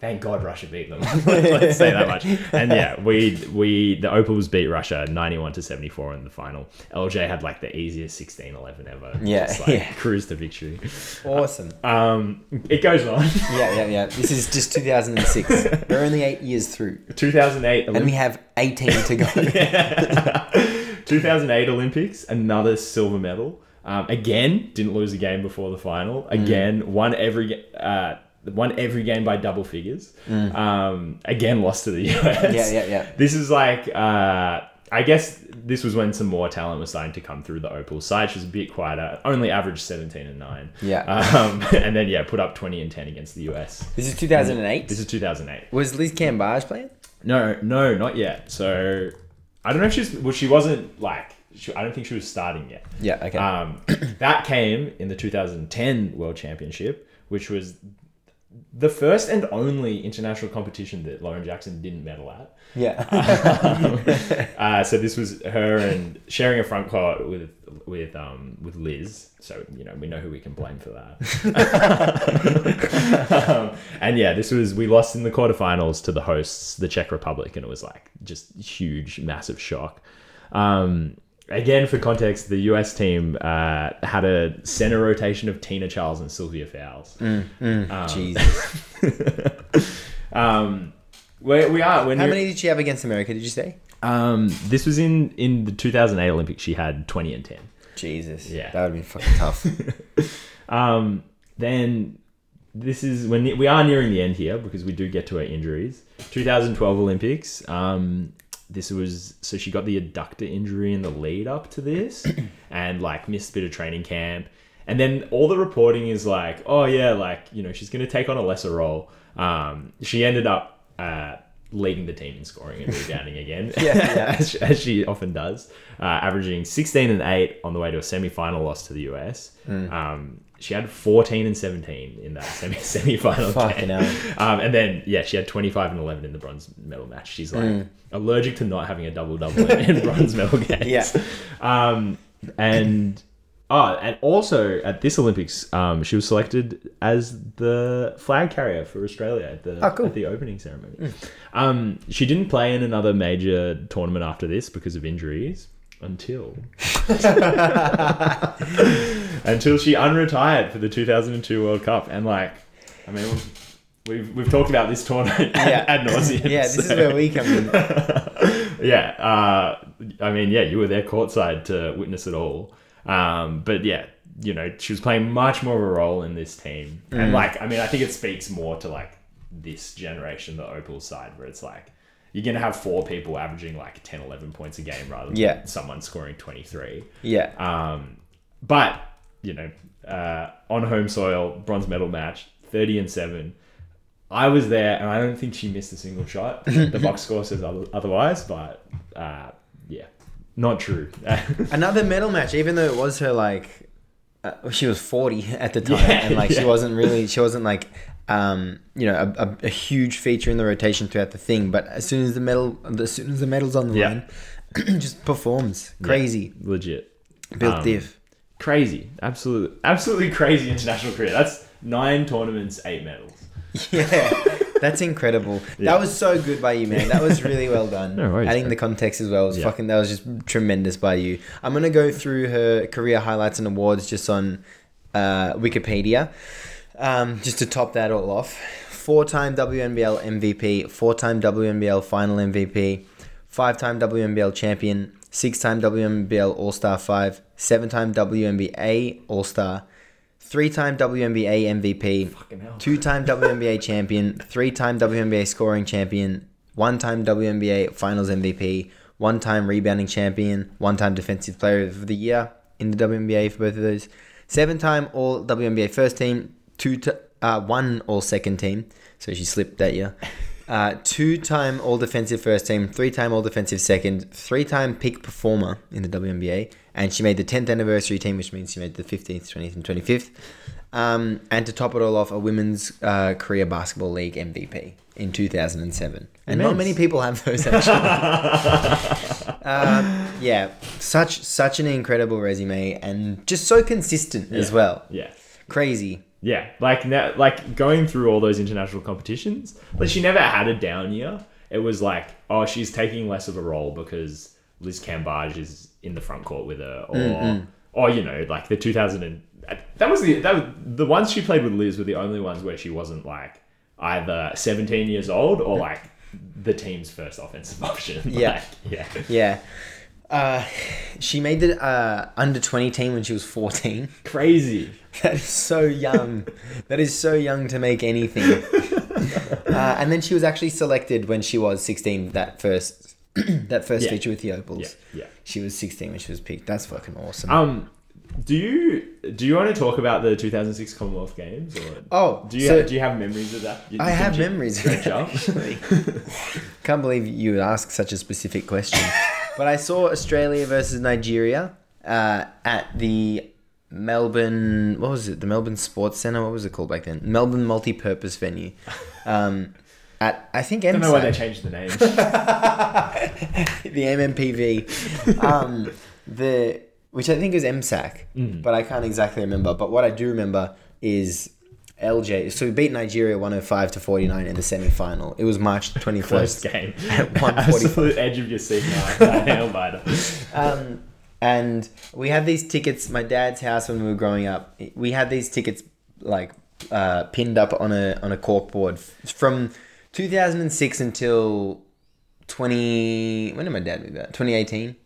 thank God Russia beat them. <laughs> Let's say that much. And yeah, we we the Opals beat Russia 91 to 74 in the final. LJ had like the easiest 16-11 ever. Yeah, Just, like, <laughs> yeah. cruise to victory. Awesome. <laughs> Um, it goes on. Yeah, yeah, yeah. This is just 2006. We're only eight years through. 2008 And we have 18 to go. 2008 Olympics, another silver medal. Um, again, didn't lose a game before the final. Again, won every uh, won every game by double figures. Um, again, lost to the US. Yeah, yeah, yeah. <laughs> This is like uh, I guess this was when some more talent was starting to come through the Opal side. She was a bit quieter. Only averaged 17 and nine. Yeah. Um, <laughs> and then yeah, put up 20 and 10 against the US. This is 2008. This is 2008. Was Liz Cambage playing? No, no, not yet. So I don't know if she's. Well, she wasn't like. I don't think she was starting yet. Yeah, okay. Um, <clears throat> that came in the 2010 World Championship, which was the first and only international competition that Lauren Jackson didn't medal at. yeah. <laughs> Uh, so this was her and sharing a front court with with um, with Liz. So you know we know who we can blame for that. <laughs> um, and yeah, this was we lost in the quarterfinals to the hosts, the Czech Republic, and it was like just huge, massive shock. Um, again, for context, the US team uh, had a center rotation of Tina Charles and Sylvia Fowles. Jesus. <laughs> Um, where we are when How many did she have against America, did you say? Um, this was in in the 2008 Olympics. She had 20 and 10. Jesus. Yeah. That would be fucking tough. <laughs> Um, then this is when we are nearing the end here because we do get to our injuries. 2012 Olympics. Um, this was so she got the adductor injury in the lead up to this, <clears throat> and like missed a bit of training camp. And then all the reporting is like, oh yeah, like you know she's gonna take on a lesser role. Um, she ended up uh, leading the team in scoring and rebounding again, <laughs> Yeah, <laughs> as, as she often does, uh, averaging 16 and 8 on the way to a semi final loss to the US. Mm. Um, she had 14 and 17 in that <laughs> semi semi final game. Um, and then, yeah, she had 25 and 11 in the bronze medal match. She's like Mm. allergic to not having a double double in, in bronze medal games. Yeah. Um, and. Oh, and also at this Olympics, um, she was selected as the flag carrier for Australia at the Oh, cool. at the opening ceremony. Um, she didn't play in another major tournament after this because of injuries until <laughs> until she unretired for the 2002 World Cup. And like, I mean, we've we've talked about this tournament <laughs> Yeah. ad, nauseum. yeah, this is where we come in. <laughs> yeah, uh, I mean, yeah, you were there courtside to witness it all. Um, but yeah, you know, she was playing much more of a role in this team, Mm. and like, I mean, I think it speaks more to like this generation, the Opal side, where it's like you're gonna have four people averaging like 10, 11 points a game rather than Yeah. someone scoring 23. Yeah. Um, but you know, uh, on home soil, bronze medal match, thirty and seven. I was there, and I don't think she missed a single shot. <laughs> the box score says otherwise, but uh, not true. <laughs> Another medal match, even though it was her like, uh, she was forty at the time, Yeah, and like she wasn't really, she wasn't like, um, you know, a, a, a huge feature in the rotation throughout the thing. But as soon as the medal, as soon as the medal's on the Yeah. line, <clears throat> just performs crazy, legit, built Um, diff. crazy, absolute, absolutely crazy international career. That's nine tournaments, eight medals. <laughs> Yeah, that's incredible. Yeah. <laughs> That was so good by you, man. That was really well done. <laughs> No worries, Adding man. the context as well was Yeah. fucking. That was just tremendous by you. I'm gonna go through her career highlights and awards just on uh, Wikipedia, um, just to top that all off. Four-time WNBL MVP, four-time WNBL Final MVP, five-time WNBL champion, six-time WNBL All-Star Five, seven-time WNBA All-Star, three-time WNBA MVP, two-time <laughs> WNBA champion, three-time WNBA scoring champion, one-time WNBA Finals MVP, one-time rebounding champion, one-time Defensive Player of the Year in the WNBA for both of those, seven-time All WNBA First Team, two t- uh, one All Second Team, so she slipped that year. <laughs> Uh, two-time All Defensive First Team, three-time All Defensive Second, three-time Peak Performer in the WNBA, and she made the 10th anniversary team, which means she made the 15th, 20th, and 25th. Um, and to top it all off, a women's uh, Korean basketball league MVP in 2007. And not many people have those actually. <laughs> um, yeah, such such an incredible resume and just so consistent as well. Yeah. Crazy. Yeah, like now, like going through all those international competitions, but she never had a down year. It was like, oh, she's taking less of a role because Liz Cambage is in the front court with her, or, or you know, like the 2000 and that was the that was, the ones she played with Liz were the only ones where she wasn't like either 17 years old or like the team's first offensive <laughs> option. Yeah. Like, yeah, Yeah. Uh, she made the uh, under 20 team when she was 14. <laughs> crazy. That is so young. that is so young to make anything. <laughs> uh, and then she was actually selected when she was 16. That first, <clears throat> that first Yeah. feature with the Opals. Yeah, yeah. She was 16 when she was picked. That's fucking awesome. Um, do you do you want to talk about the 2006 Commonwealth Games or? oh, Do you so do you have memories of that? You- I have memories. up? actually. <laughs> Can't believe you would ask such a specific question. but I saw Australia versus Nigeria uh, at the Melbourne. What was it? The Melbourne Sports Centre. What was it called back then? Melbourne Multi-Purpose Venue. Um, at I think I don't know why they changed the name. <laughs> the MMPV, um, the which I think is MSAC, Mm. but I can't exactly remember. But what I do remember is LJ. So we beat Nigeria one hundred five to forty nine in the semi final. It was March twenty First first. game. <laughs> At 1:45. Absolute edge of your seat now. <laughs> That nail biter. Um, and we had these tickets. My dad's house when we were growing up. We had these tickets like uh, pinned up on a on a corkboard from 2006 until 20. When did my dad move out? 2018.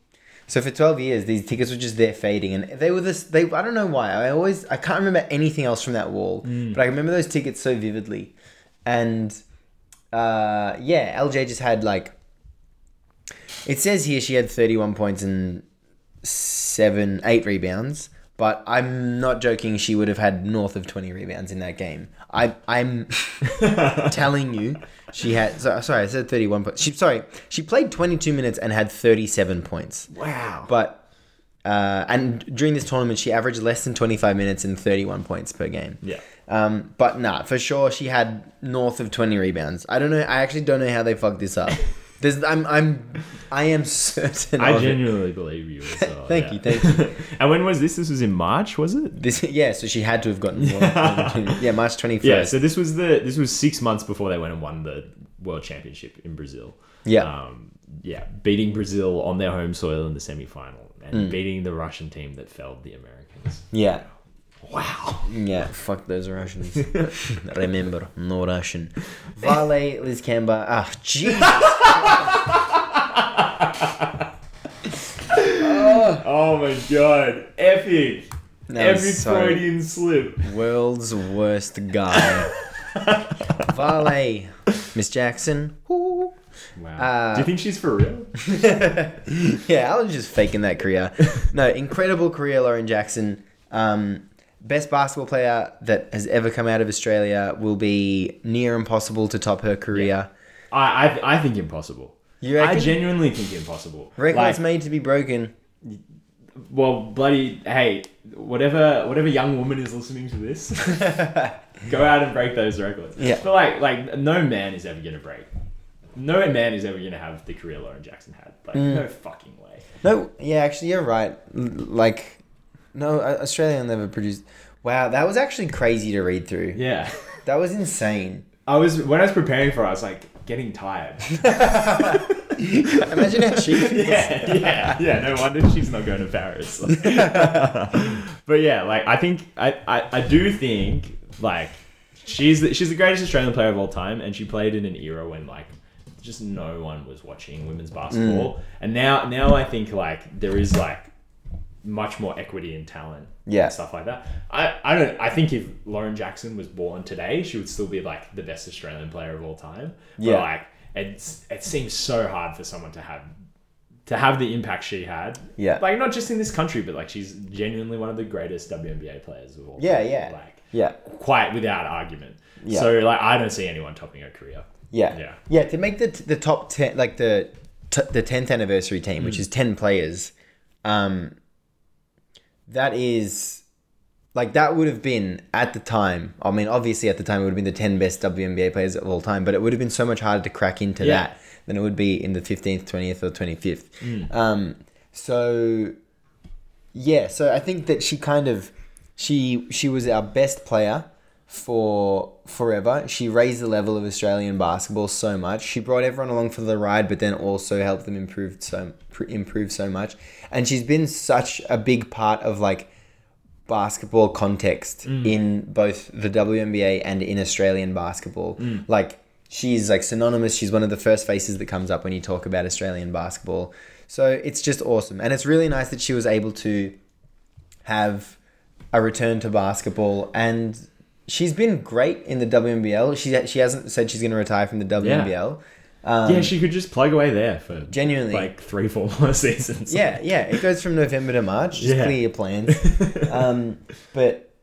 So for 12 years, these tickets were just there fading, and they were this. They I don't know why. I always I can't remember anything else from that wall, but I remember those tickets so vividly, and uh, yeah, LJ just had like. It says here she had 31 points and seven, eight rebounds, but I'm not joking. She would have had north of 20 rebounds in that game. I, I'm <laughs> telling you, she had. So, sorry, I said 31 points. She sorry, she played 22 minutes and had 37 points. Wow. But uh, and during this tournament, she averaged less than 25 minutes and 31 points per game. Yeah. Um, but nah, for sure she had north of 20 rebounds. I don't know. I actually don't know how they fucked this up. <laughs> There's, I'm, I'm, I am certain. I of it. genuinely believe you. <laughs> Well, Thank yeah. you, thank you. <laughs> and when was this? This was in March, was it? This, yeah, so she had to have gotten more. <laughs> yeah, March 21st. Yeah. So this was the this was six months before they went and won the world championship in Brazil. Yeah. Um, yeah, beating Brazil on their home soil in the semi final and Mm. beating the Russian team that felled the Americans. yeah. Wow. Yeah, fuck those Russians. <laughs> Remember, no Russian. Vale, Liz Cambage. Ah, Jesus. <laughs> Oh my god. Epic. Was so- Freudian slip. World's worst guy. <laughs> Vale. Miss Jackson. Ooh. Wow. Uh, Do you think she's for real? yeah, I was just faking that career. No, incredible career, Lauren Jackson. Um, best basketball player that has ever come out of Australia will be near impossible to top her career. I, I I think impossible. You I genuinely think impossible. Records Like, made to be broken. well, bloody hey, whatever whatever young woman is listening to this, <laughs> go out and break those records. Yeah. But like like no man is ever gonna break. No man is ever gonna have the career Lauren Jackson had. Like Mm. no fucking way. No, yeah, actually, you're right. Like, no, A- Australia never produced. Wow, that was actually crazy to read through. Yeah. <laughs> That was insane. I was when I was preparing for it, I was like getting tired. <laughs> <laughs> Imagine how she feels. yeah, yeah, yeah. No wonder she's not going to Paris. but yeah, like I think I, I, I do think like she's the, she's the greatest Australian player of all time, and she played in an era when like just no one was watching women's basketball, mm. and now now I think like there is like much more equity in talent. Yeah. and stuff like that. I, I don't. I think if Lauren Jackson was born today, she would still be like the best Australian player of all time. But Yeah. like it's it seems so hard for someone to have to have the impact she had. Yeah. like not just in this country, but like she's genuinely one of the greatest WNBA players of all. Yeah, time. yeah. Like Yeah. quite without argument. Yeah. So like I don't see anyone topping her career. Yeah. Yeah. Yeah. To make the the top ten, like the t- the tenth anniversary team, Mm. which is ten players, um, that is like that would have been at the time. I mean, obviously at the time it would have been the ten best WNBA players of all time, but it would have been so much harder to crack into Yeah. that than it would be in the fifteenth, twentieth, or twenty fifth. Mm. Um, so yeah, so I think that she kind of she she was our best player for forever. She raised the level of Australian basketball so much. She brought everyone along for the ride, but then also helped them improve so improve so much. And she's been such a big part of like basketball context mm. in both the WNBA and in Australian basketball. Mm. Like she's like synonymous. She's one of the first faces that comes up when you talk about Australian basketball. So it's just awesome. And it's really nice that she was able to have a return to basketball and she's been great in the WNBL. She she hasn't said she's going to retire from the WNBL. Um, yeah, she could just plug away there for Genuinely. like three, four <laughs> more seasons. yeah, yeah. It goes from November to March. Just Yeah. clear your plans. <laughs> um, but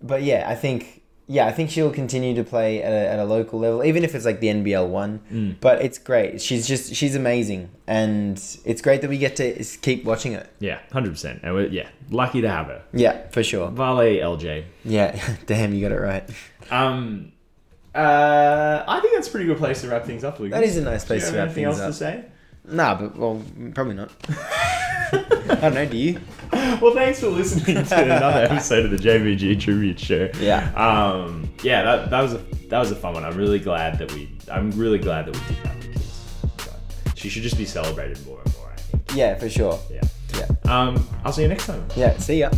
but yeah, I think yeah, I think she'll continue to play at a, at a local level, even if it's like the NBL one. Mm. But it's great. She's just she's amazing, and it's great that we get to keep watching it. yeah, hundred percent. And we're yeah, lucky to have her. Yeah, for sure. Vale LJ. Yeah, <laughs> damn, you got it right. Um, uh, I think that's a pretty good place to wrap things up. That is a nice Do you place have to wrap anything things else up. to say? Nah, but well, probably not. I don't know. Do you? Well, thanks for listening to <laughs> another episode of the JVG Tribute Show. Yeah. Um. Yeah. That, that was a that was a fun one. I'm really glad that we. I'm really glad that we did that because but she should just be celebrated more and more. I think. Yeah, for sure. Yeah. Yeah. Um. I'll see you next time. Yeah. See ya.